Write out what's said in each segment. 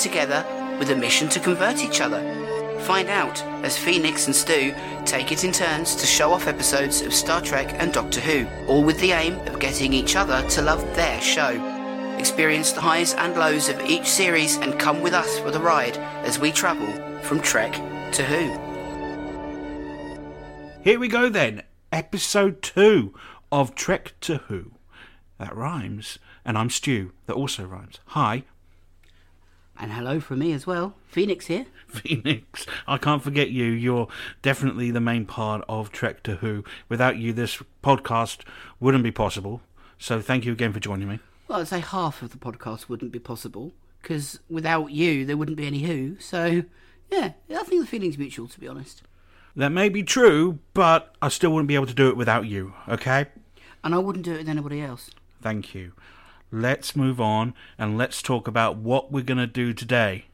together with a mission to convert each other? Find out as Phoenyx and Stu take it in turns to show off episodes of Star Trek and Doctor Who, all with the aim of getting each other to love their show. Experience the highs and lows of each series and come with us for the ride as we travel from Trek to Who. Here we go then, episode two of Trek to Who. That rhymes, and I'm Stu. That also rhymes. Hi, And hello from me as well. Phoenyx here. Phoenyx. I can't forget you. You're definitely the main part of Trek to Who. Without you, this podcast wouldn't be possible. So thank you again for joining me. Well, I'd say half of the podcast wouldn't be possible because without you, there wouldn't be any Who. So, yeah, I think the feeling's mutual, to be honest. That may be true, but I still wouldn't be able to do it without you, okay? And I wouldn't do it with anybody else. Thank you. Let's move on and let's talk about what we're going to do today.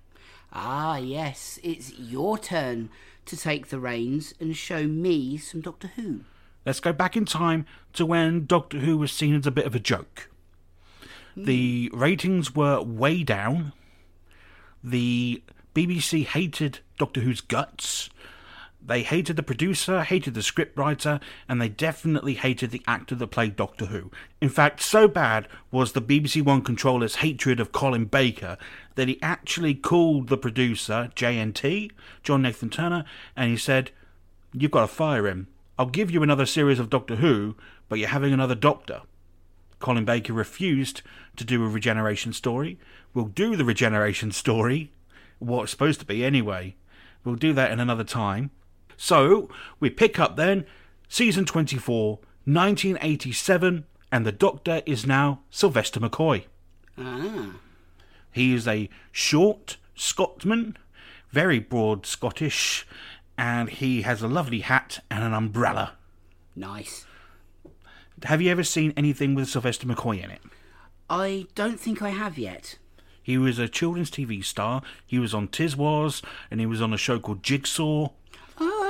Ah, yes, it's your turn to take the reins and show me some Doctor Who. Let's go back in time to when Doctor Who was seen as a bit of a joke. The ratings were way down. The BBC hated Doctor Who's guts. They hated the producer, hated the scriptwriter, and they definitely hated the actor that played Doctor Who. In fact, so bad was the BBC One controller's hatred of Colin Baker that he actually called the producer, JNT, John Nathan Turner, and he said, You've got to fire him. I'll give you another series of Doctor Who, but you're having another Doctor. Colin Baker refused to do a regeneration story. We'll do the regeneration story, what it's supposed to be anyway. We'll do that in another time. So, we pick up then, season 24, 1987, and the Doctor is now Sylvester McCoy. Ah, He is a short Scotsman, very broad Scottish, and he has a lovely hat and an umbrella. nice. Have you ever seen anything with Sylvester McCoy in it? I don't think I have yet. He was a children's TV star. He was on Tiswas, and he was on a show called Jigsaw.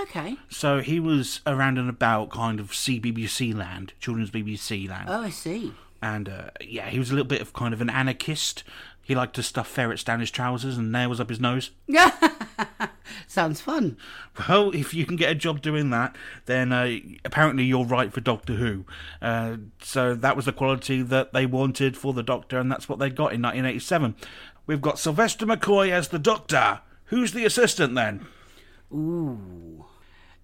Okay. So he was around and about kind of CBBC land, children's BBC land. Oh, I see. And uh, yeah, he was a little bit of kind of an anarchist. He liked to stuff ferrets down his trousers and nails up his nose. Sounds fun. Well, if you can get a job doing that, then uh, apparently you're right for Doctor Who. Uh, so that was the quality that they wanted for the Doctor, and that's what they got in 1987. We've got Sylvester McCoy as the Doctor. Who's the assistant then? Ooh.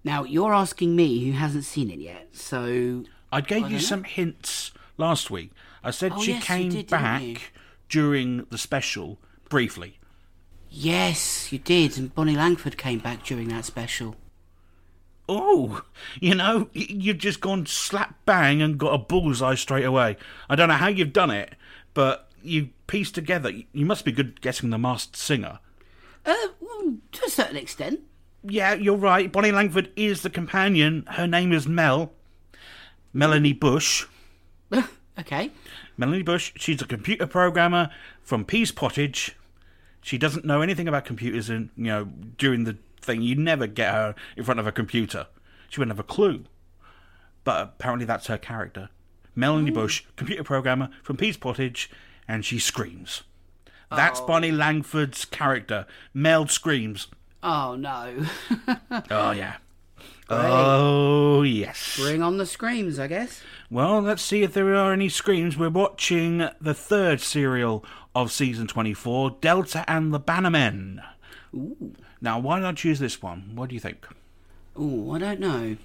Now, you're asking me who hasn't seen it yet, so. I gave I you know. some hints last week. I said Oh, she yes, came did, back during the special briefly. Yes, you did, and Bonnie Langford came back during that special. Oh, you know, you've just gone slap bang and got a bullseye straight away. I don't know how you've done it, but you pieced together. You must be good guessing the masked singer. Uh, well, to a certain extent. Yeah, you're right. Bonnie Langford is the companion. Her name is Mel. Melanie Bush. okay. Melanie Bush, she's a computer programmer from Pease Pottage. She doesn't know anything about computers and, you know, during the thing, you never get her in front of a computer. She wouldn't have a clue. But apparently that's her character. Melanie oh. Bush, computer programmer from Pease Pottage, and she screams. That's oh. Bonnie Langford's character. Mel screams. Oh, no. Oh, yeah. Oh, yes. Bring on the screams, I guess. Well, let's see if there are any screams. We're watching the third serial of season 24, Delta and the Bannermen. Ooh. Now, why did I choose this one? What do you think? Ooh, I don't know.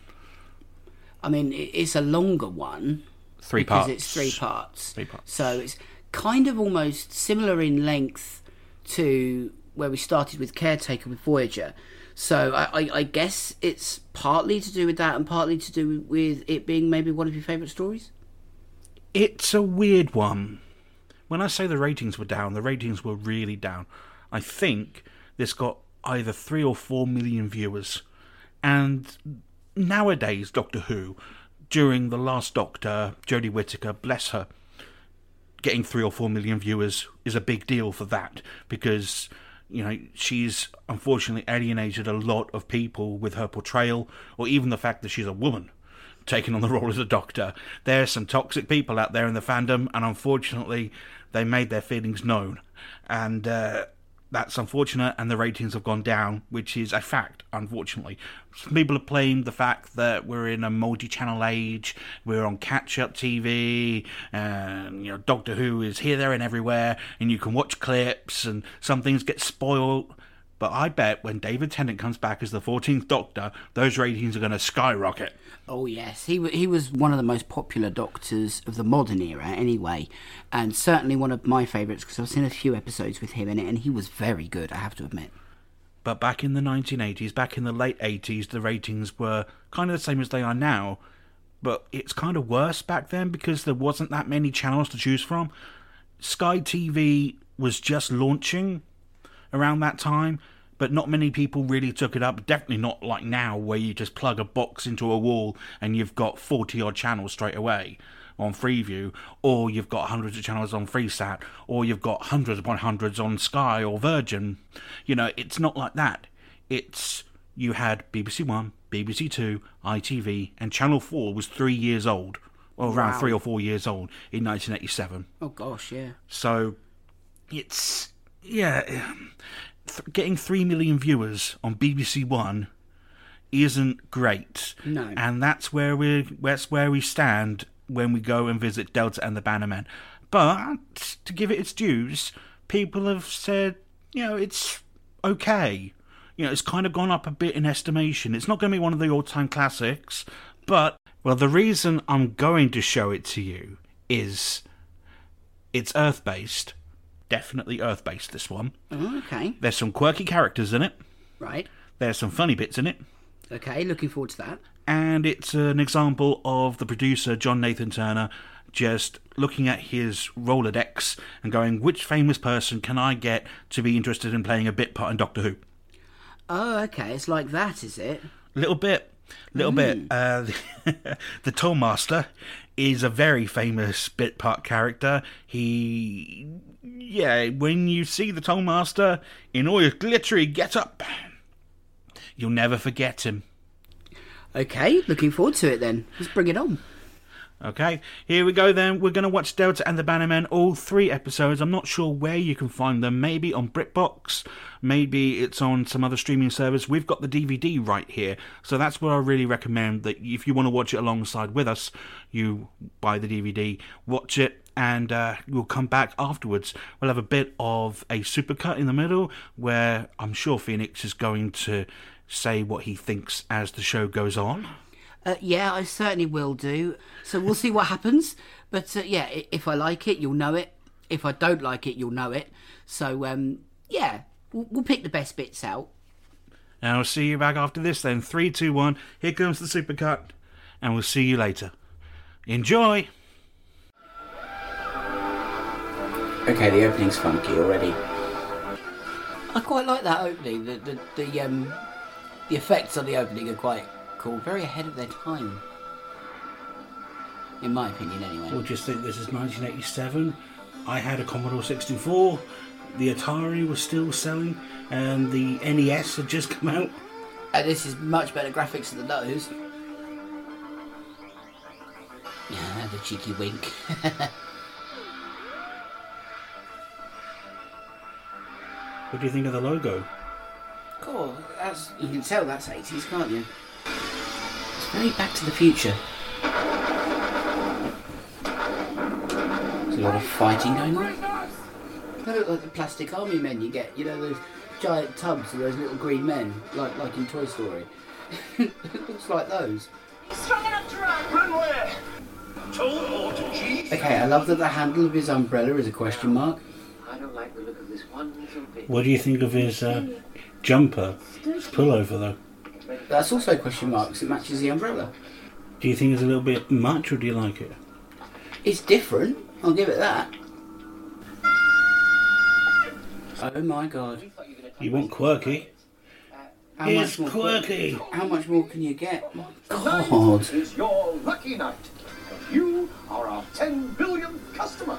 I mean, it's a longer one. Three because parts. it's three parts. Three parts. So it's kind of almost similar in length to where we started with Caretaker with Voyager. So I, I, I guess it's partly to do with that and partly to do with it being maybe one of your favourite stories. It's a weird one. When I say the ratings were down, the ratings were really down. I think this got either three or four million viewers. And nowadays, Doctor Who during The Last Doctor, Jodie Whittaker, bless her, getting three or four million viewers is a big deal for that because you know she's unfortunately alienated a lot of people with her portrayal or even the fact that she's a woman taking on the role as a doctor. There's some toxic people out there in the fandom and unfortunately they made their feelings known. And uh, that's unfortunate, and the ratings have gone down, which is a fact, unfortunately. Some people are playing the fact that we're in a multi-channel age, we're on catch-up TV, and you know Doctor Who is here, there, and everywhere, and you can watch clips, and some things get spoiled. But I bet when David Tennant comes back as the 14th Doctor, those ratings are going to skyrocket. Oh yes, he he was one of the most popular doctors of the modern era, anyway, and certainly one of my favourites because I've seen a few episodes with him in it, and he was very good. I have to admit. But back in the 1980s, back in the late 80s, the ratings were kind of the same as they are now. But it's kind of worse back then because there wasn't that many channels to choose from. Sky TV was just launching around that time, but not many people really took it up. Definitely not like now, where you just plug a box into a wall and you've got 40 odd channels straight away on Freeview, or you've got hundreds of channels on Freesat, or you've got hundreds upon hundreds on Sky or Virgin. You know, it's not like that. It's you had BBC One, BBC Two, ITV, and Channel 4 was three years old. Well, around Wow. three or four years old in 1987. Oh gosh, yeah. So it's yeah, th- getting three million viewers on BBC One isn't great. No. and that's where we that's where we stand when we go and visit Delta and the Bannermen. But to give it its dues, people have said you know it's okay. You know, it's kind of gone up a bit in estimation. It's not going to be one of the all-time classics, but well, the reason I'm going to show it to you is it's Earth based. Definitely Earth based, this one. Oh, okay, There's some quirky characters in it, right. there's some funny bits in it, Okay, looking forward to that. and it's an example of the producer, John Nathan Turner, just looking at his Rolodex and going, which famous person can I get to be interested in playing a bit part in Doctor Who? Oh, okay, it's like that, is it? little bit little bit uh the tollmaster is a very famous bit part character he yeah when you see the tollmaster in all his glittery get up you'll never forget him Okay, looking forward to it then. Let's bring it on. Okay, here we go then. We're going to watch Delta and the Bannermen, all three episodes. I'm not sure where you can find them. Maybe on BritBox, maybe it's on some other streaming service. We've got the DVD right here. So that's what I really recommend that if you want to watch it alongside with us, you buy the DVD, watch it, and uh, we'll come back afterwards. We'll have a bit of a supercut in the middle where I'm sure Phoenyx is going to say what he thinks as the show goes on. Uh, yeah, I certainly will do. So we'll see what happens. But uh, yeah, if I like it, you'll know it. If I don't like it, you'll know it. So um, yeah, we'll, we'll pick the best bits out. And I'll see you back after this then. Three, two, one. Here comes the supercut. And we'll see you later. Enjoy! Okay, the opening's funky already. I quite like that opening. The the, the um the effects on the opening are quite cool. Very ahead of their time. In my opinion, anyway. We'll just think this is 1987. I had a Commodore 64. The Atari was still selling. And the NES had just come out. And this is much better graphics than those. Yeah, the cheeky wink. What do you think of the logo? cool. That's you can tell that's 80s, can't you? It's very Back to the Future. There's a lot of fighting going on. They look like the plastic army men you get. You know those giant tubs of those little green men, like like in Toy Story. it looks like those. Strong enough to run. Run where? Toll or to G? Okay, I love that the handle of his umbrella is a question mark. I don't like the look of this one little bit. What do you think of his uh, jumper? His pullover, though. That's also a question mark 'cause it matches the umbrella. Do you think it's a little bit much, or do you like it? It's different. I'll give it that. Oh my god. You want quirky? How It's much more quirky. How much more can you get? My Tonight God. is your lucky night. You are our 10 billionth customer.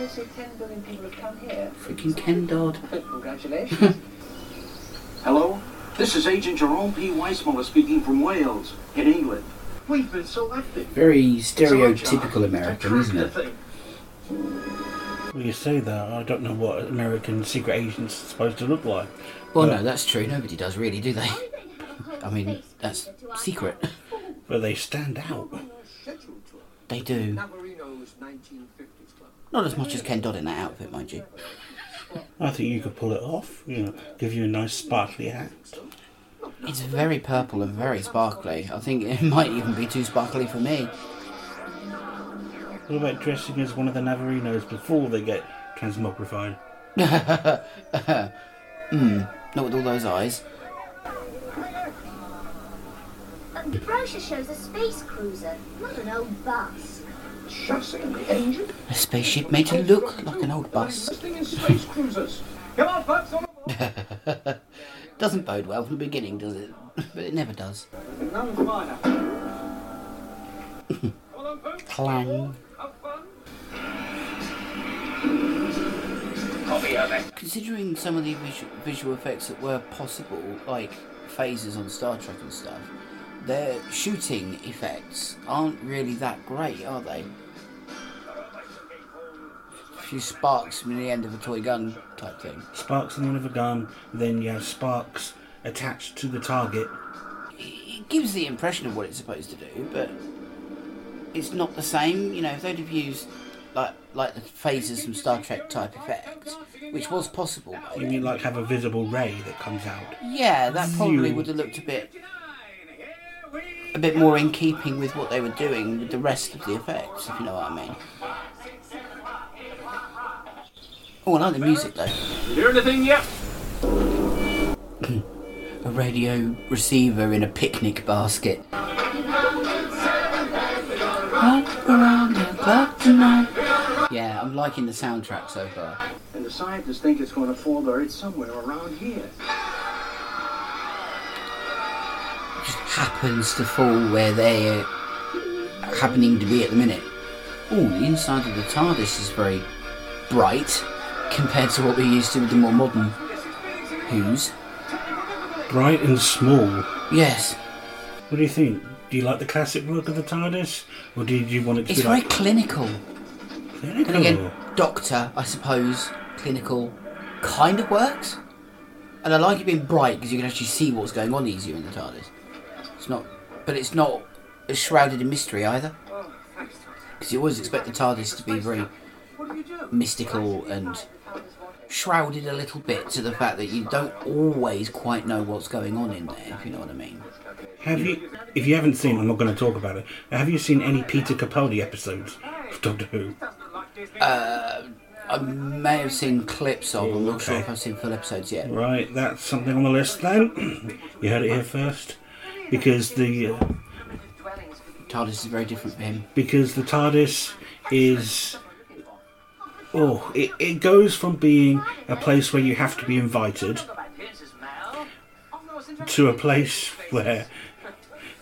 You say 10 billion people have come here. Freaking Ken Dodd. Congratulations. Hello, this is Agent Jerome P. Weissmuller speaking from Wales, in England. We've been selected. Very stereotypical American, isn't it? Well, you say that. I don't know what American secret agents are supposed to look like. Well, no, that's true. Nobody does really, do they? I mean, that's secret. But they stand out. They do. Navarino's 1950s. Not as much as Ken Dodd in that outfit, mind you. I think you could pull it off. You know, give you a nice sparkly hat. It's very purple and very sparkly. I think it might even be too sparkly for me. What about dressing as one of the Navarinos before they get transmogrified? Hmm, Not with all those eyes. The brochure shows a space cruiser, not an old bus. Chassis and the engine. A spaceship made to look like an old bus. Space cruisers. Come on, folks, on. Doesn't bode well from the beginning, does it? But it never does. None finer. Come on, folks. Clang. Have fun. Copy of it. Considering some of the visual, visual effects that were possible, like phasers on Star Trek and stuff, their shooting effects aren't really that great, are they? A few sparks from the end of a toy gun type thing. Sparks on the end of a gun, then you have sparks attached to the target. It gives the impression of what it's supposed to do, but it's not the same. You know, if they'd have used like like the phasers from Star Trek type effects, which was possible. You mean like have a visible ray that comes out? Yeah, that probably would have looked a bit a bit more in keeping with what they were doing with the rest of the effects, if you know what I mean. Oh, I like the music though. You hear anything yet? A radio receiver in a picnic basket. Yeah, I'm liking the soundtrack so far. And the scientists think it's going to fall buried somewhere around here. Happens to fall where they're happening to be at the minute. Oh, the inside of the TARDIS is very bright compared to what we're used to with the more modern Who's. Bright and small. Yes, What do you think? Do you like the classic look of the TARDIS? Or did you want it to it's be very like clinical. clinical? And again, Doctor, I suppose, clinical, kind of works. And I like it being bright because you can actually see what's going on easier in the TARDIS. It's not, but it's not as shrouded in mystery either. Because you always expect the TARDIS to be very What do you do? mystical and shrouded a little bit to the fact that you don't always quite know what's going on in there, if you know what I mean. Have you, if you haven't seen, I'm not going to talk about it. Have you seen any Peter Capaldi episodes of Doctor Who? Uh, I may have seen clips of, I'm not sure Okay. if I've seen full episodes yet. Right, that's something on the list then. you heard it here first. Because the uh, TARDIS is very different for him. because the TARDIS is oh, it, it goes from being a place where you have to be invited to a place where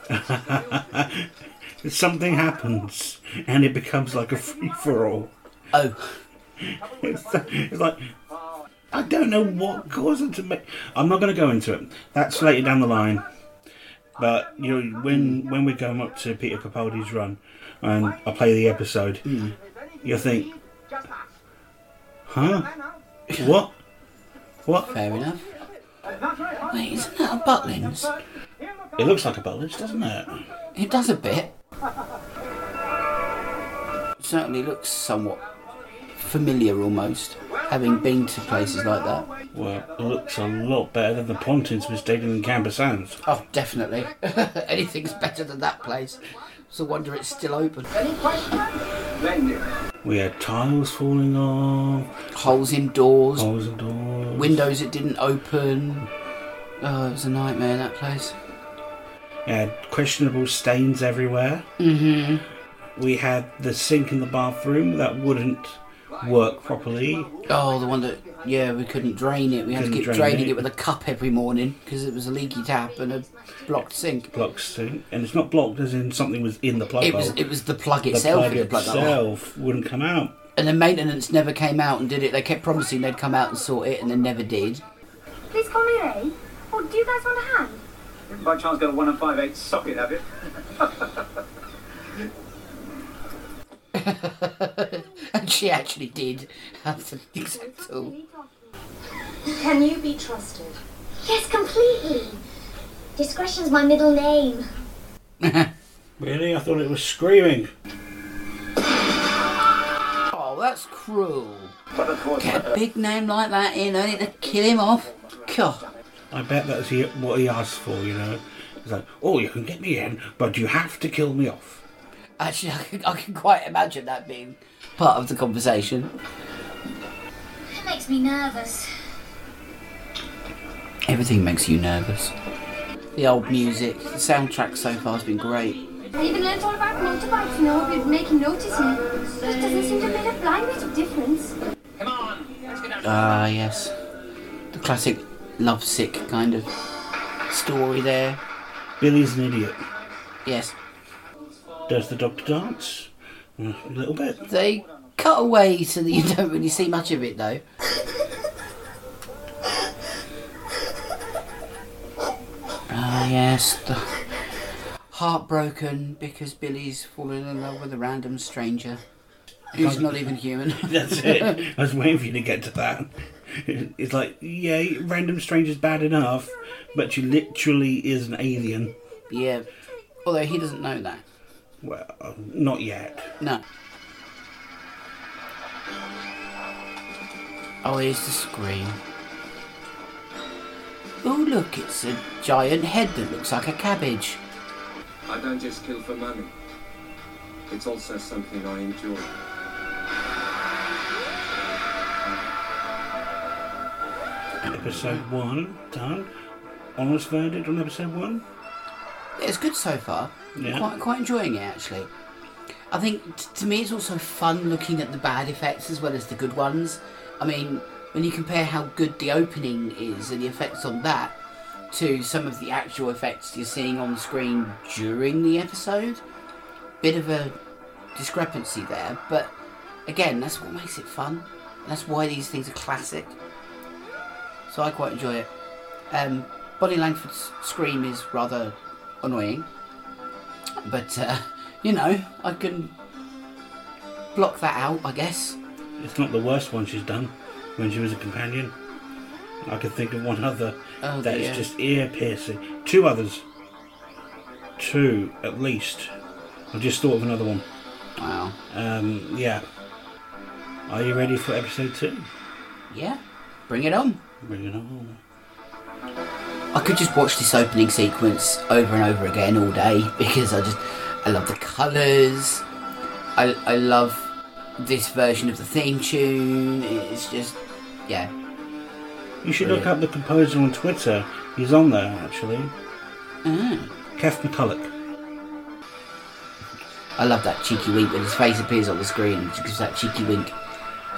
something happens and it becomes like a free for all. Oh, It's, it's like I don't know what caused it to make. I'm not going to go into it. That's later down the line. But you know, when when we come up to Peter Capaldi's run, and I play the episode, hmm. you think, huh? What? What? fair enough. Wait, isn't that a Butlins? It looks like a Butlins, doesn't it? It does a bit. Certainly looks somewhat familiar almost, having been to places like that. Well, it looks a lot better than the Pontins we stayed in in Camber Sands. Oh, definitely. Anything's better than that place. It's a wonder it's still open. Any questions? We had tiles falling off, Holes in doors, holes in doors. windows that didn't open. Oh, it was a nightmare, that place. We had questionable stains everywhere. Mm-hmm. We had the sink in the bathroom that wouldn't work properly. Oh, the one that Yeah, we couldn't drain it. We had to keep drain draining it. it with a cup every morning because it was a leaky tap and a blocked sink. Blocked sink, and it's not blocked as in something was in the plug It hole. was it was the plug itself. the plug hole. itself wouldn't come out. And the maintenance never came out and did it. They kept promising they'd come out and sort it, and they never did. Please call me Ray. Oh, do you guys want a hand? By chance got a 1 and 5 8 socket, have you? and she actually did have the exact tool. Can you be trusted? Yes, completely. Discretion's my middle name. Really? I thought it was screaming. Oh, that's cruel. But of course, Get a big name like that in only to kill him off. God. I bet that's what he asked for, you know. It's like, oh, you can get me in, but you have to kill me off. Actually, I can, I can quite imagine that being part of the conversation. It makes me nervous. Everything makes you nervous. The old music, the soundtrack so far has been great. I even learned all about motorbikes and all you'd make him notice me. Just doesn't seem to make a blind bit of difference. Come on. Ah, yes. The classic lovesick kind of story there. Billy's an idiot. Yes. Does the doctor dance? A little bit. They cut away so that you don't really see much of it though. Ah, yes. The heartbroken because Billy's fallen in love with a random stranger who's not even human. That's it. I was waiting for you to get to that. It's like, yeah, random stranger's bad enough, but she literally is an alien. yeah. Although he doesn't know that. Well, not yet. No. Oh, here's the screen. Oh, look, it's a giant head that looks like a cabbage. I don't just kill for money. It's also something I enjoy. Episode one done. Honest verdict on episode one. It's good so far. Yeah. Quite, quite enjoying it actually. I think t- to me it's also fun looking at the bad effects as well as the good ones. I mean, when you compare how good the opening is and the effects on that to some of the actual effects you're seeing on screen during the episode, bit of a discrepancy there. But again, that's what makes it fun. That's why these things are classic. So I quite enjoy it. Um, Bonnie Langford's scream is rather annoying, but uh, you know I can block that out, I guess. It's not the worst one she's done when she was a companion. I can think of one other Oh, that is dear. just ear piercing. Two others. Two at least. I just thought of another one. Wow. Um, yeah. Are you ready for episode two? Yeah, bring it on. Bring it on. I could just watch this opening sequence over and over again all day because I just I love the colours. I I love this version of the theme tune. It's just yeah. You should look up the composer on Twitter. He's on there actually. Ah. Keff McCulloch. I love that cheeky wink when his face appears on the screen. Gives that cheeky wink.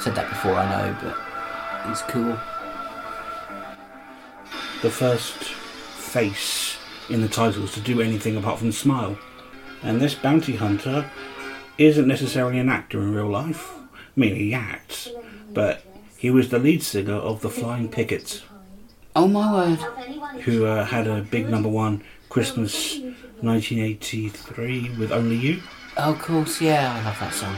Said that before, I know, but it's cool. The first face in the titles to do anything apart from smile. And this bounty hunter isn't necessarily an actor in real life. I mean, he acts, but he was the lead singer of the Flying Pickets, Oh my word! who uh, had a big number one Christmas 1983 with Only You. Oh, of course, yeah, I love that song.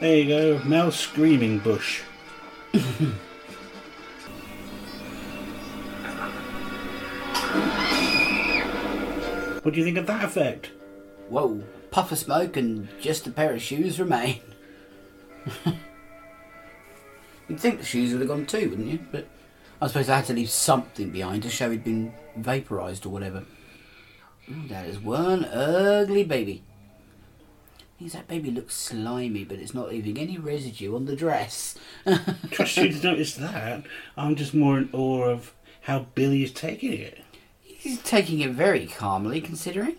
There you go, Mel Screaming Bush. what do you think of that effect? Whoa, puff of smoke and just a pair of shoes remain. You'd think the shoes would have gone too, wouldn't you? But I suppose I had to leave something behind to show he'd been vaporised or whatever. Ooh, that is one ugly baby. That baby looks slimy, but it's not leaving any residue on the dress. Trust you to notice that. I'm just more in awe of how Billy is taking it. He's taking it very calmly, considering.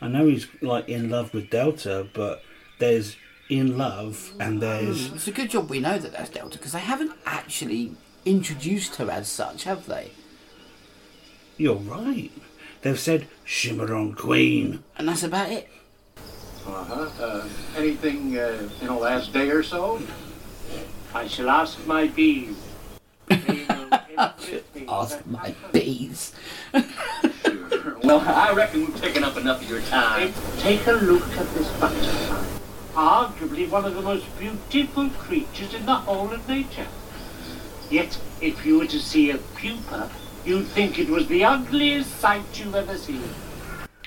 I know he's like in love with Delta, but there's in love, and there's It's a good job we know that that's Delta because they haven't actually introduced her as such, have they? you're right. They've said Shimmeron Queen. And that's about it. Uh-huh. Uh, anything uh, in the last day or so? I shall ask my bees. They will. Ask my bees. Well, I reckon we've taken up enough of your time. Take a look at this butterfly. Arguably one of the most beautiful creatures in the whole of nature. Yet, if you were to see a pupa, you'd think it was the ugliest sight you've ever seen.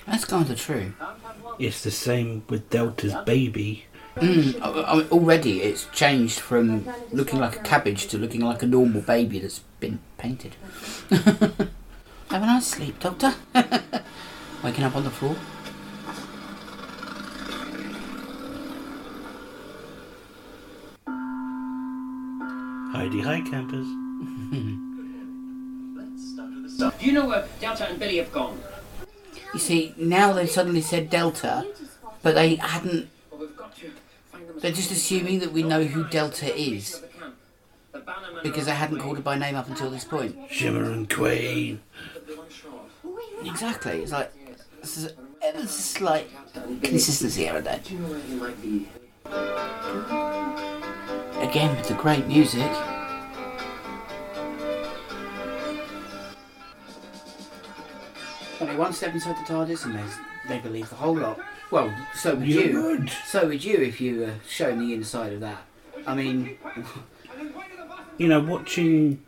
That's kind of true. It's the same with Delta's baby. Mm, I- I- already it's changed from looking like a cabbage to looking like a normal baby that's been painted. Have a nice sleep, Doctor. Waking up on the floor. Hi-de-hi campers. Do you know where Delta and Billy have gone? You see, now they've suddenly said Delta, but they hadn't. Well, we've got to find them as They're just assuming that we know who Delta is the camp. The bannermen because they hadn't called her by name up until this point. Shimmeron Queen. but. Exactly. It's like this is ever so slight consistency here and there. Do you know where he might be? Again with the great music. Only one step inside the TARDIS, and there's, they believe the whole lot. Well, so would You you. would. So would you if you were shown the inside of that. I mean, You know, watching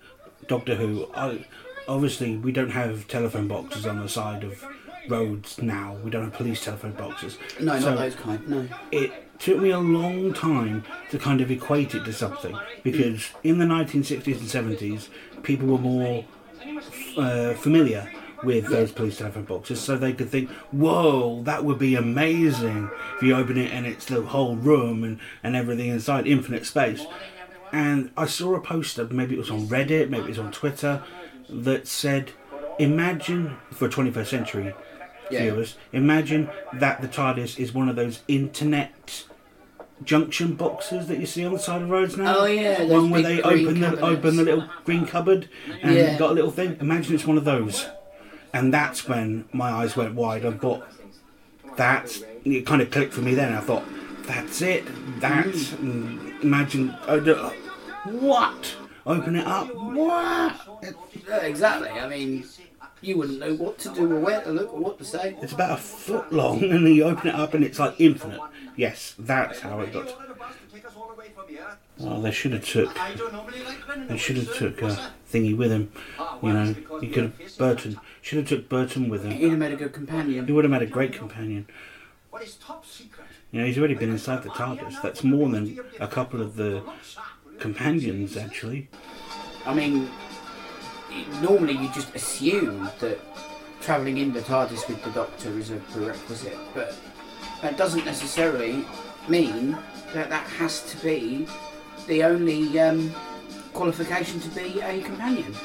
Doctor Who, I, obviously we don't have telephone boxes on the side of roads now. We don't have police telephone boxes. no, So not those kind. No. It took me a long time to kind of equate it to something because in the 1960s and 70s, people were more uh, familiar with those police telephone boxes, so they could think, "Whoa, that would be amazing if you open it and it's the whole room and, and everything inside, infinite space." And I saw a poster, maybe it was on Reddit, maybe it was on Twitter, that said, "Imagine for 21st century Yeah. viewers, imagine that the TARDIS is one of those internet." Junction boxes that you see on the side of roads now. Oh, yeah, one where they open the cabinets. open the little green cupboard and Yeah. got a little thing. Imagine it's one of those, and that's when my eyes went wide. I thought, that it. Kind of clicked for me then. I thought, that's it. That's mm, imagine. Uh, what? Open it up. What? Exactly. I mean, you wouldn't know what to do or where to look or what to say. It's about a foot long, and then you open it up, and it's like infinite. Yes, that's how it got. Well, they should have took. They should have took a thingy with him. You know, he could have Burton. Should have took Burton with him. He'd have made a good companion. He would have made a great companion. What is top secret? You know, he's already been inside the TARDIS. That's more than a couple of the companions, actually. I mean, normally you just assume that travelling in the TARDIS with the Doctor is a prerequisite, but that doesn't necessarily mean that that has to be the only um, qualification to be a companion.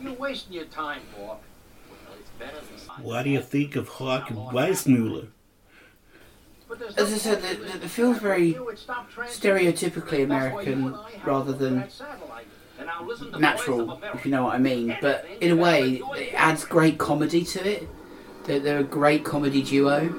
You're wasting your time, boy. Well, it's better than. What do you think of Hawk and Weissmuller? As I said, else it, to it feels very do. It's stop transmitting. stereotypically That's why you American and I have rather than that satellite. And now listen to the voice natural, if you know what I mean. But in a way, it adds great comedy to it. They're, they're a great comedy duo.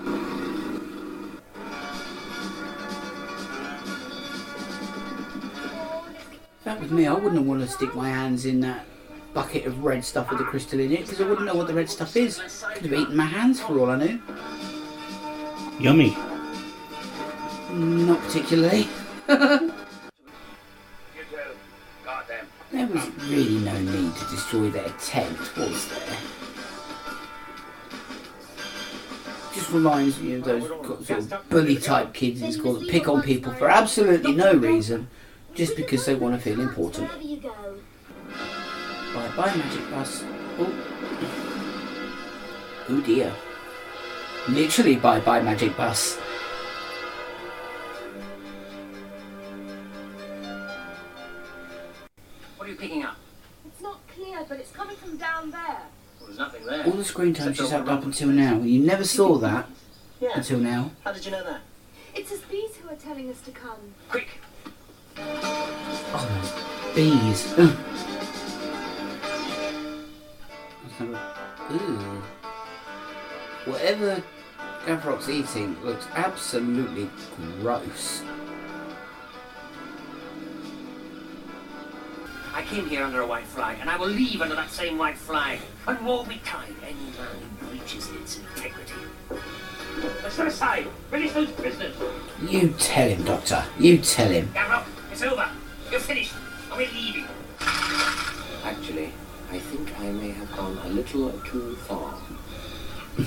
If that was me, I wouldn't want to stick my hands in that bucket of red stuff with the crystal in it because I wouldn't know what the red stuff is. Could have eaten my hands for all I knew. Yummy. Not particularly. You too. Goddamn. There was really no need to destroy their tent, was there? Just reminds me of those sort of bully type kids in school that pick on people for absolutely no reason, just because they want to feel important. Wherever you go. Bye bye, magic bus. Oh. oh dear. Literally bye bye, magic bus. What are you picking up? It's not clear, but it's coming from down there. Well, there's nothing there. All the screen time she's had up until now. You never saw that Yeah. until now. How did you know that? It's his bees who are telling us to come. Quick! Oh, bees. Ooh. Whatever Gavrok's eating looks absolutely gross. I came here under a white flag, and I will leave under that same white flag. And woe betide any man who breaches its integrity. Step aside. Finish those prisoners. You tell him, Doctor. You tell him. Gavrok, it's over. You're finished. And we're leaving. Actually, I think I may have gone a little too far. I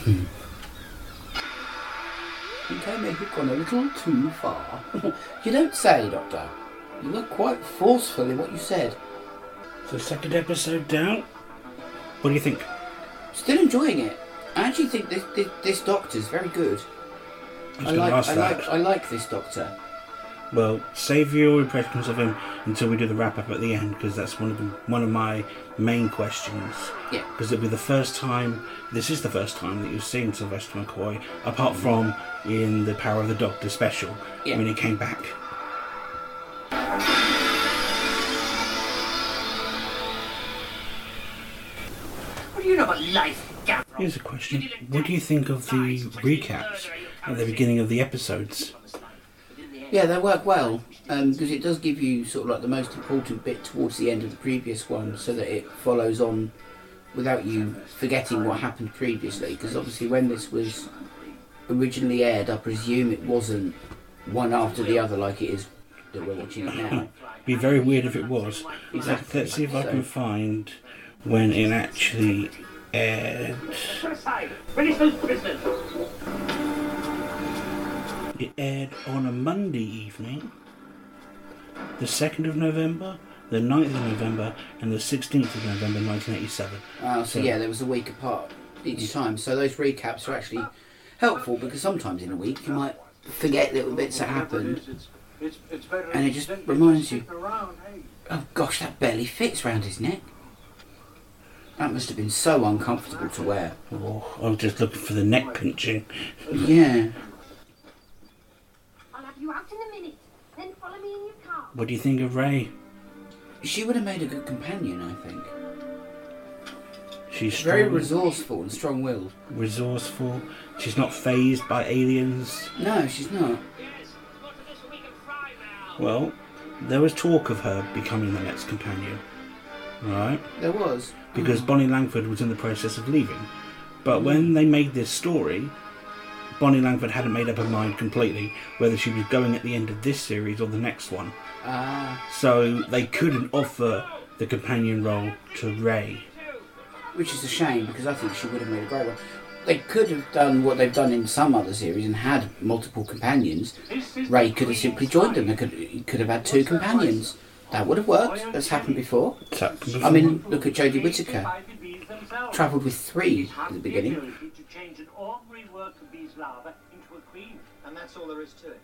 think I may have gone a little too far. you don't say, Doctor. You were quite forceful in what you said. So, second episode down. What do you think? Still enjoying it. I actually think this this, this Doctor's very good. I I like I that. like I like this Doctor. Well, save your impressions of him until we do the wrap up at the end, because that's one of the, one of my main questions. Yeah. Because it'll be the first time. This is the first time that you've seen Sylvester McCoy, apart from in the Power of the Doctor special Yeah. when he came back. What do you know about life, Gavrok? Here's a question: What do you think of the recaps at the beginning of the episodes? Yeah, they work well um, because it does give you sort of like the most important bit towards the end of the previous one, so that it follows on without you forgetting what happened previously. Because obviously, when this was originally aired, I presume it wasn't one after the other like it is that we're watching it now. Be very weird if it was. Exactly. Let's see if I So- can find when it actually aired. Finish those prisoners. It aired on a Monday evening, the 2nd of November, the 9th of November, and the 16th of November 1987. Uh, so So- yeah, there was a week apart each time. So those recaps are actually helpful because sometimes in a week you might forget little bits that happened. And it just reminds you. sitting Around, hey. Oh gosh, that barely fits round his neck. That must have been so uncomfortable to wear. Oh, I was just looking for the neck pinching. Yeah. I'll have you out in a minute. Then follow me in your car. What do you think of Ray? She would have made a good companion, I think. She's Very resourceful and strong-willed. resourceful. She's not phased by aliens. No, she's not. Well, there was talk of her becoming the next companion, right? There was. Because mm. Bonnie Langford was in the process of leaving. But mm. when they made this story, Bonnie Langford hadn't made up her mind completely whether she was going at the end of this series or the next one. Ah, So they couldn't offer the companion role to Ray. which is a shame because I think she would have made a great one. They could have done what they've done in some other series and had multiple companions. Ray could have simply joined them. They could, he could have had two companions. That would have worked. That's happened before. I mean, look at Jodie Whittaker. Travelled with three at the beginning. to change an ordinary worker bee's larva into a queen. And that's all there is to it.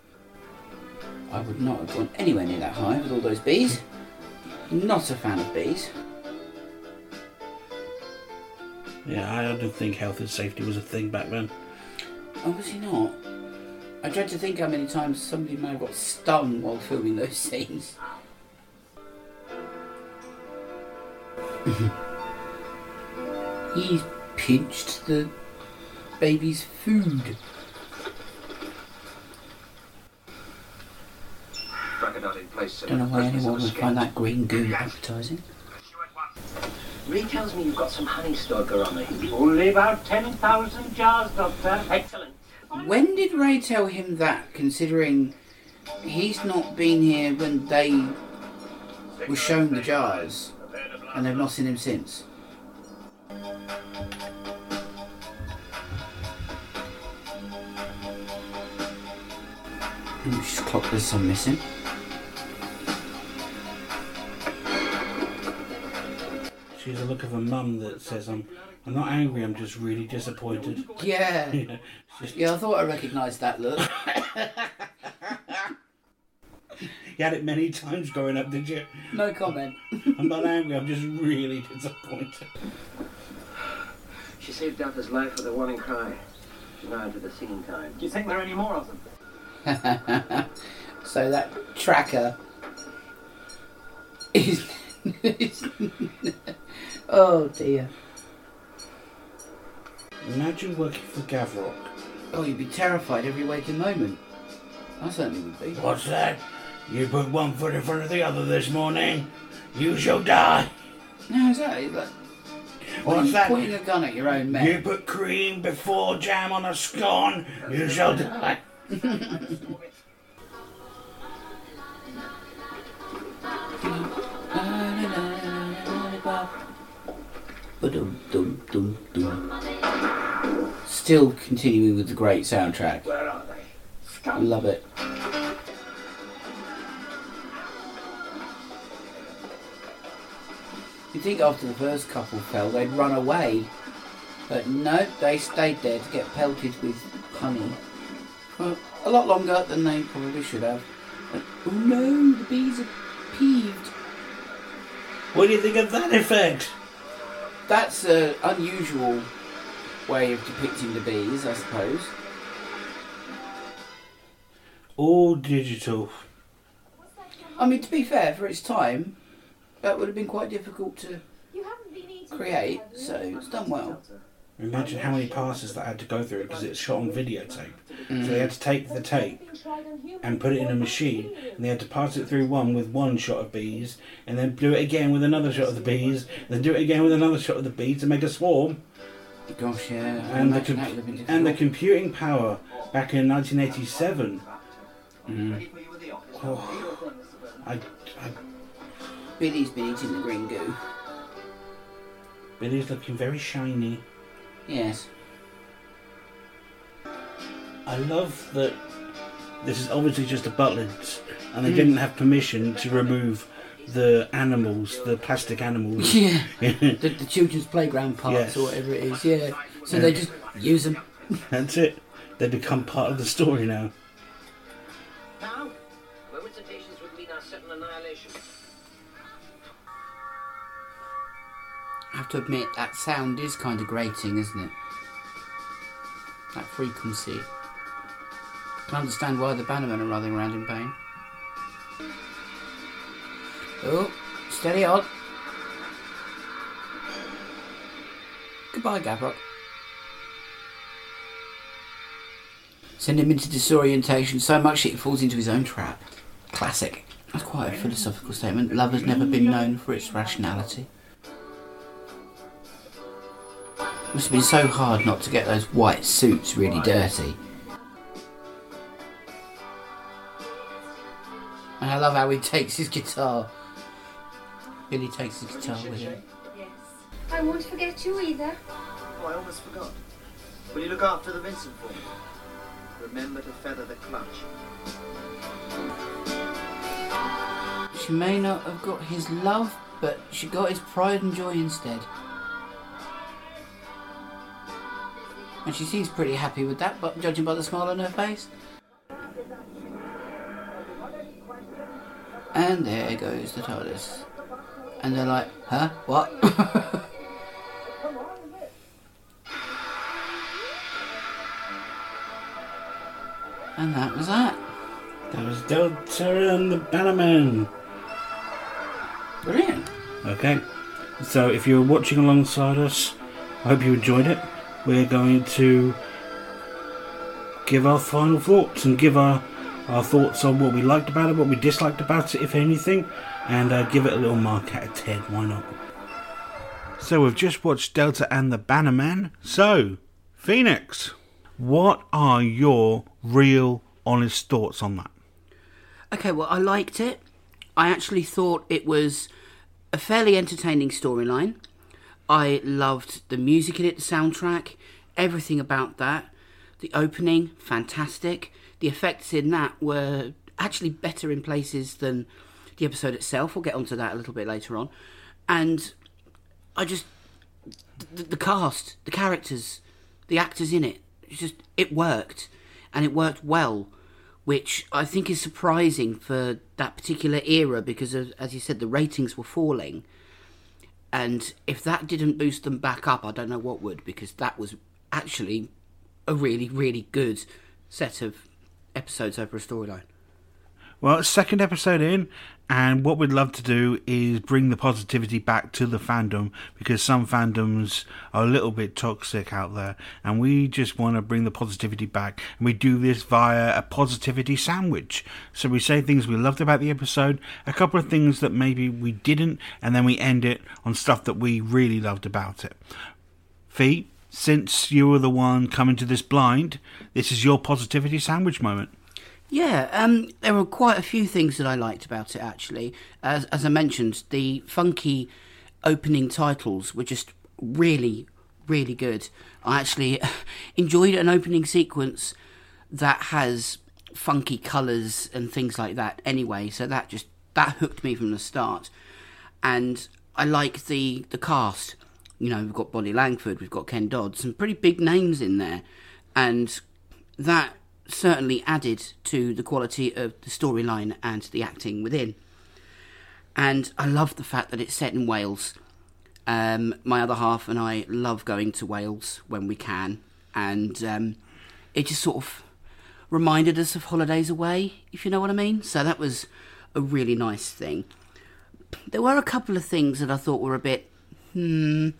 I would not have gone anywhere near that high with all those bees. Not a fan of bees. Yeah, I don't think health and safety was a thing back then. He not? I dread to think how many times somebody might have got stung while filming those scenes. He's pinched the baby's food. Crocodile in place. Don't know why anyone would find that green goo appetizing. Ray tells me you've got some honey stoker on the me. Only about 10,000 jars, Doctor. Excellent. When did Ray tell him that, considering he's not been here when they were shown the jars and they've not seen him since? Let me just clock there's some missing. She's a look of a mum that says, I'm, I'm not angry, I'm just really disappointed. Yeah. Yeah, just- Yeah, I thought I recognised that look. You had it many times growing up, did you? No comment. I'm not angry, I'm just really disappointed. She saved Delta's life with a warning cry. She's now into the singing time. Do you think there are any more of them? so that tracker is. Oh dear. Imagine working for Gavrok. Oh, you'd be terrified every waking moment. I certainly would be. What's that? You put one foot in front of the other this morning. You shall die. No, exactly. But when What's you're that? pointing a gun at your own men. You put cream before jam on a scone. You shall die. Ba-dum-dum-dum-dum. Still continuing with the great soundtrack. Where are they? I love it. You'd think after the first couple fell, they'd run away. But no, they stayed there to get pelted with honey. For a lot longer than they probably should have. And, oh no, the bees are peeved. What do you think of that effect? That's an unusual way of depicting the bees, I suppose. All digital. I mean, to be fair, for its time, that would have been quite difficult to create, so it's done well. Imagine how many passes that had to go through because it's shot on videotape. So they had to take the tape and put it in a machine, and they had to pass it through one with one shot of bees, and then do it again with another shot of the bees, then do it again with another shot of the bees to make a swarm. Gosh, yeah. And the, com- that would have been and the computing power back in 1987. Mm. Oh, I, I, Billy's been eating the green goo. Billy's looking very shiny. Yes. I love that this is obviously just a Butlins, and they Mm. didn't have permission to remove the animals, the plastic animals. Yeah. the, the children's playground parts Yes. or whatever it is, yeah. So Yeah. they just use them. That's it. They become part of the story now. Now, I have to admit, that sound is kind of grating, isn't it? That frequency. I can understand why the Bannermen are running around in pain. Oh, steady on. Goodbye, Gavrok. Send him into disorientation so much that he falls into his own trap. Classic. That's quite a philosophical statement. Love has never been known for its rationality. Must have been so hard not to get those white suits really dirty. And I love how he takes his guitar. Billy takes his guitar with him. Yes. I won't forget you either. Oh, I almost forgot. Will you look after the Vincent for me? Remember to feather the clutch. She may not have got his love, but she got his pride and joy instead. And she seems pretty happy with that, but judging by the smile on her face. And there goes the TARDIS. And they're like, huh? What? and that was that. That was Delta and the Bannermen. Brilliant. Okay, so if you're watching alongside us, I hope you enjoyed it. We're going to give our final thoughts and give our, our thoughts on what we liked about it, what we disliked about it, if anything, and uh, give it a little mark out of 10. Why not? So we've just watched Delta and the Bannermen. So, Phoenyx, what are your real, honest thoughts on that? Okay, well, I liked it. I actually thought it was a fairly entertaining storyline. I loved the music in it, the soundtrack, everything about that. The opening, fantastic. The effects in that were actually better in places than the episode itself. We'll get onto that a little bit later on. And I just. The, the cast, the characters, the actors in it, just. It worked. And it worked well which I think is surprising for that particular era because, of, as you said, the ratings were falling. And if that didn't boost them back up, I don't know what would, because that was actually a really, really good set of episodes over a storyline. Well, second episode in, and what we'd love to do is bring the positivity back to the fandom because some fandoms are a little bit toxic out there, and we just want to bring the positivity back. And we do this via a positivity sandwich. So we say things we loved about the episode, a couple of things that maybe we didn't, and then we end it on stuff that we really loved about it. Phe, since you were the one coming to this blind, this is your positivity sandwich moment. Yeah, um, there were quite a few things that I liked about it actually. As, as I mentioned, the funky opening titles were just really, really good. I actually enjoyed an opening sequence that has funky colours and things like that anyway, so that just that hooked me from the start. And I like the the cast. You know, we've got Bonnie Langford, we've got Ken Dodd, some pretty big names in there, and that certainly added to the quality of the storyline and the acting within. And I love the fact that it's set in Wales. Um, my other half and I love going to Wales when we can, and um, it just sort of reminded us of holidays away, if you know what I mean. So that was a really nice thing. There were a couple of things that I thought were a bit hmm.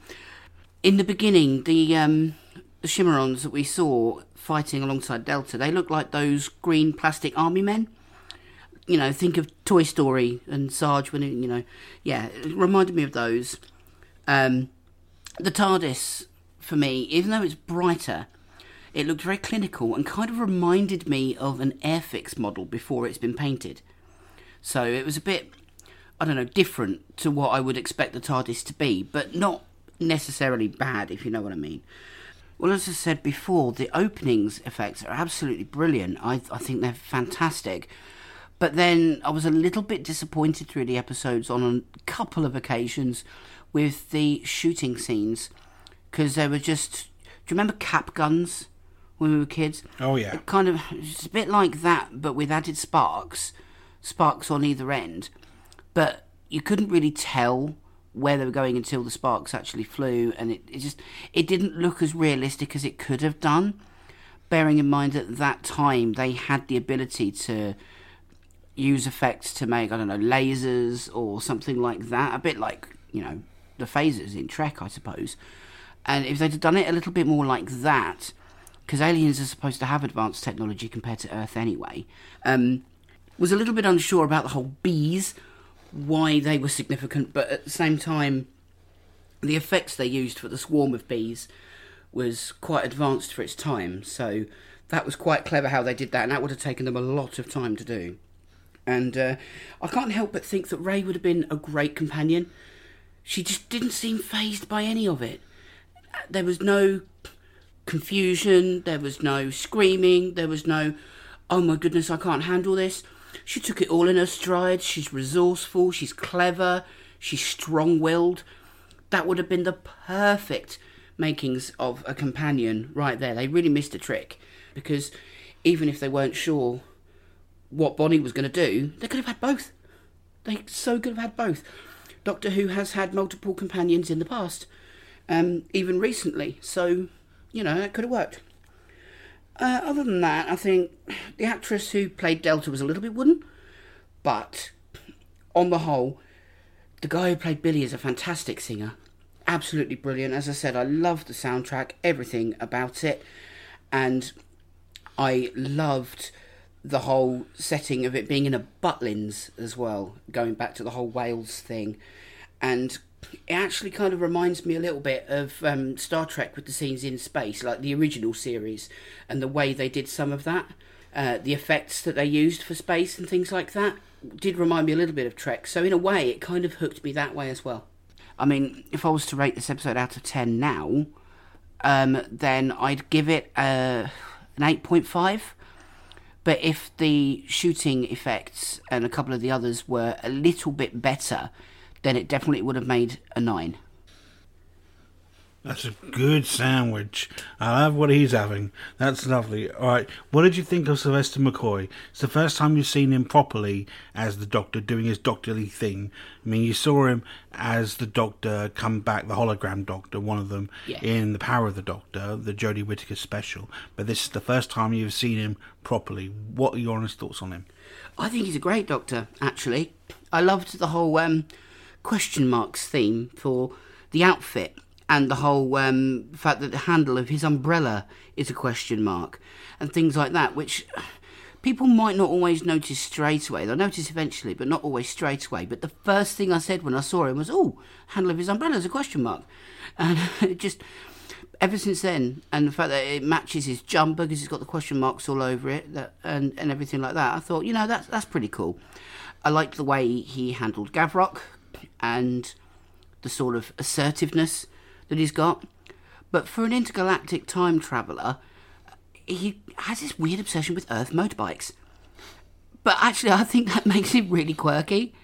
In the beginning, the um, the Chimerons that we saw fighting alongside Delta, they look like those green plastic army men. You know, think of Toy Story and Sarge when, you know, yeah, it reminded me of those. Um, the TARDIS, for me, even though it's brighter, it looked very clinical and kind of reminded me of an Airfix model before it's been painted. So it was a bit, I don't know, different to what I would expect the TARDIS to be, but not necessarily bad, if you know what I mean. Well, as I said before, the openings effects are absolutely brilliant. I, I think they're fantastic. But then I was a little bit disappointed through the episodes on a couple of occasions with the shooting scenes because they were just. Do you remember cap guns when we were kids? Oh, yeah. It kind of. It's a bit like that, but with added sparks, sparks on either end. But you couldn't really tell where they were going until the sparks actually flew, and it, it just it didn't look as realistic as it could have done. Bearing in mind that at that time they had the ability to use effects to make I don't know lasers or something like that, a bit like you know the phasers in Trek, I suppose. And if they'd have done it a little bit more like that, because aliens are supposed to have advanced technology compared to Earth anyway, um, was a little bit unsure about the whole bees why they were significant, but at the same time, the effects they used for the swarm of bees was quite advanced for its time. So that was quite clever how they did that, and that would have taken them a lot of time to do. And uh, I can't help but think that Ray would have been a great companion. She just didn't seem phased by any of it. There was no confusion, there was no screaming, there was no, oh my goodness, I can't handle this. She took it all in her stride. She's resourceful, she's clever, she's strong willed. That would have been the perfect makings of a companion right there. They really missed a trick because even if they weren't sure what Bonnie was going to do, they could have had both. They so could have had both. Doctor Who has had multiple companions in the past, um, even recently, so you know it could have worked. Uh, other than that, I think the actress who played Delta was a little bit wooden, but on the whole, the guy who played Billy is a fantastic singer. Absolutely brilliant. As I said, I love the soundtrack, everything about it, and I loved the whole setting of it being in a Butlins as well, going back to the whole Wales thing. And it actually kind of reminds me a little bit of um, Star Trek with the scenes in space, like the original series, and the way they did some of that. Uh, the effects that they used for space and things like that did remind me a little bit of Trek. So, in a way, it kind of hooked me that way as well. I mean, if I was to rate this episode out of 10 now, um, then I'd give it uh, an 8.5. But if the shooting effects and a couple of the others were a little bit better, then it definitely would have made a 9. That's a good sandwich. I love what he's having. That's lovely. All right, what did you think of Sylvester McCoy? It's the first time you've seen him properly as the Doctor doing his doctorly thing. I mean, you saw him as the Doctor come back, the hologram Doctor, one of them, Yeah. in The Power of the Doctor, the Jodie Whittaker special. But this is the first time you've seen him properly. What are your honest thoughts on him? I think he's a great doctor, actually. I loved the whole um, question marks theme for the outfit and the whole um, fact that the handle of his umbrella is a question mark and things like that, which people might not always notice straight away. They'll notice eventually, but not always straight away. But the first thing I said when I saw him was, oh, handle of his umbrella is a question mark. And it just ever since then, and the fact that it matches his jumper because he's got the question marks all over it, that and, and everything like that, I thought, you know, that's that's pretty cool. I liked the way he handled Gavrok and the sort of assertiveness that he's got. But for an intergalactic time traveller, he has this weird obsession with Earth motorbikes. But actually, I think that makes him really quirky.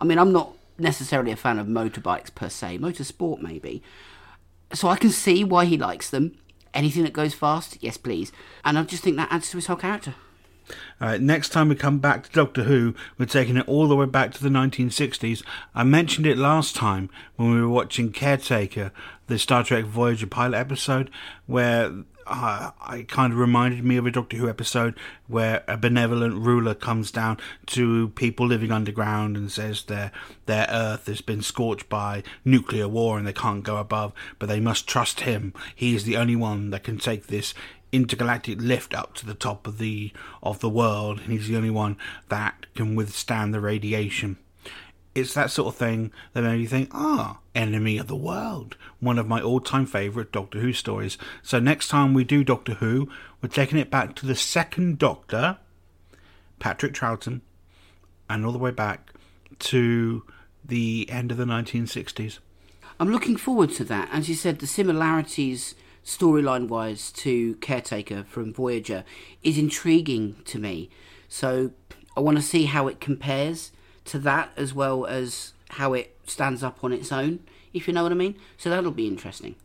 I mean, I'm not necessarily a fan of motorbikes per se, motorsport maybe. So I can see why he likes them. Anything that goes fast, yes, please. And I just think that adds to his whole character. All right, next time we come back to Doctor Who, we're taking it all the way back to the 1960s. I mentioned it last time when we were watching Caretaker, the Star Trek Voyager pilot episode, where uh, it kind of reminded me of a Doctor Who episode where a benevolent ruler comes down to people living underground and says their their Earth has been scorched by nuclear war and they can't go above, but they must trust him. He is the only one that can take this intergalactic lift up to the top of the of the world, and he's the only one that can withstand the radiation. It's that sort of thing that made me think, ah, enemy of the world, one of my all-time favourite Doctor Who stories. So next time we do Doctor Who, we're taking it back to the second Doctor, Patrick Troughton, and all the way back to the end of the 1960s. I'm looking forward to that. As you said, the similarities storyline wise to Caretaker from Voyager is intriguing to me. So I want to see how it compares to that as well as how it stands up on its own, if you know what I mean. So that'll be interesting.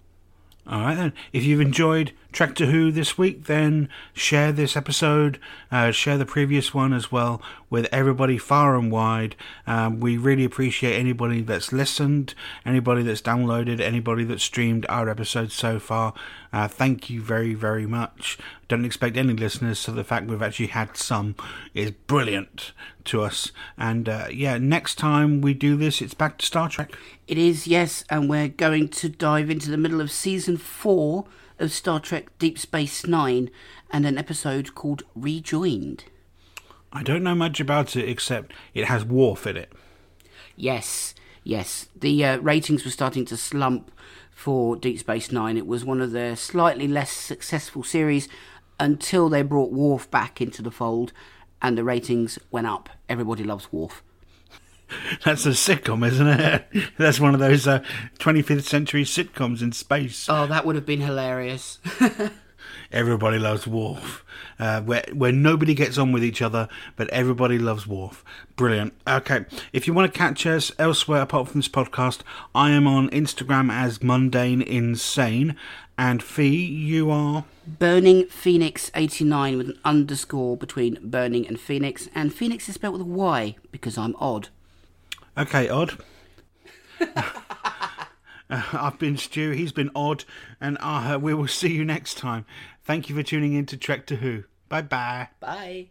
All right then. If you've enjoyed Trek to Who this week, then share this episode, uh, share the previous one as well with everybody far and wide. Um, we really appreciate anybody that's listened, anybody that's downloaded, anybody that's streamed our episodes so far. Uh, thank you very, very much. Don't expect any listeners, so the fact we've actually had some is brilliant to us. And uh, yeah, next time we do this, it's back to Star Trek. It is, yes, and we're going to dive into the middle of season four of Star Trek Deep Space Nine and an episode called Rejoined. I don't know much about it except it has Worf in it. Yes, yes. The uh, ratings were starting to slump for Deep Space Nine. It was one of their slightly less successful series until they brought Worf back into the fold and the ratings went up. Everybody loves Worf. That's a sitcom, isn't it? That's one of those uh, 25th century sitcoms in space. Oh, that would have been hilarious. Everybody loves Worf, uh, where where nobody gets on with each other, but everybody loves Worf. Brilliant. Okay, if you want to catch us elsewhere apart from this podcast, I am on Instagram as Mundane Insane, and Phe, you are. Burning Phoenyx 89 with an underscore between Burning and Phoenyx, and Phoenyx is spelled with a Y because I'm odd. Okay, odd. Uh, I've been Stu, he's been odd, and uh, we will see you next time. Thank you for tuning in to Trek to Who. Bye bye. Bye.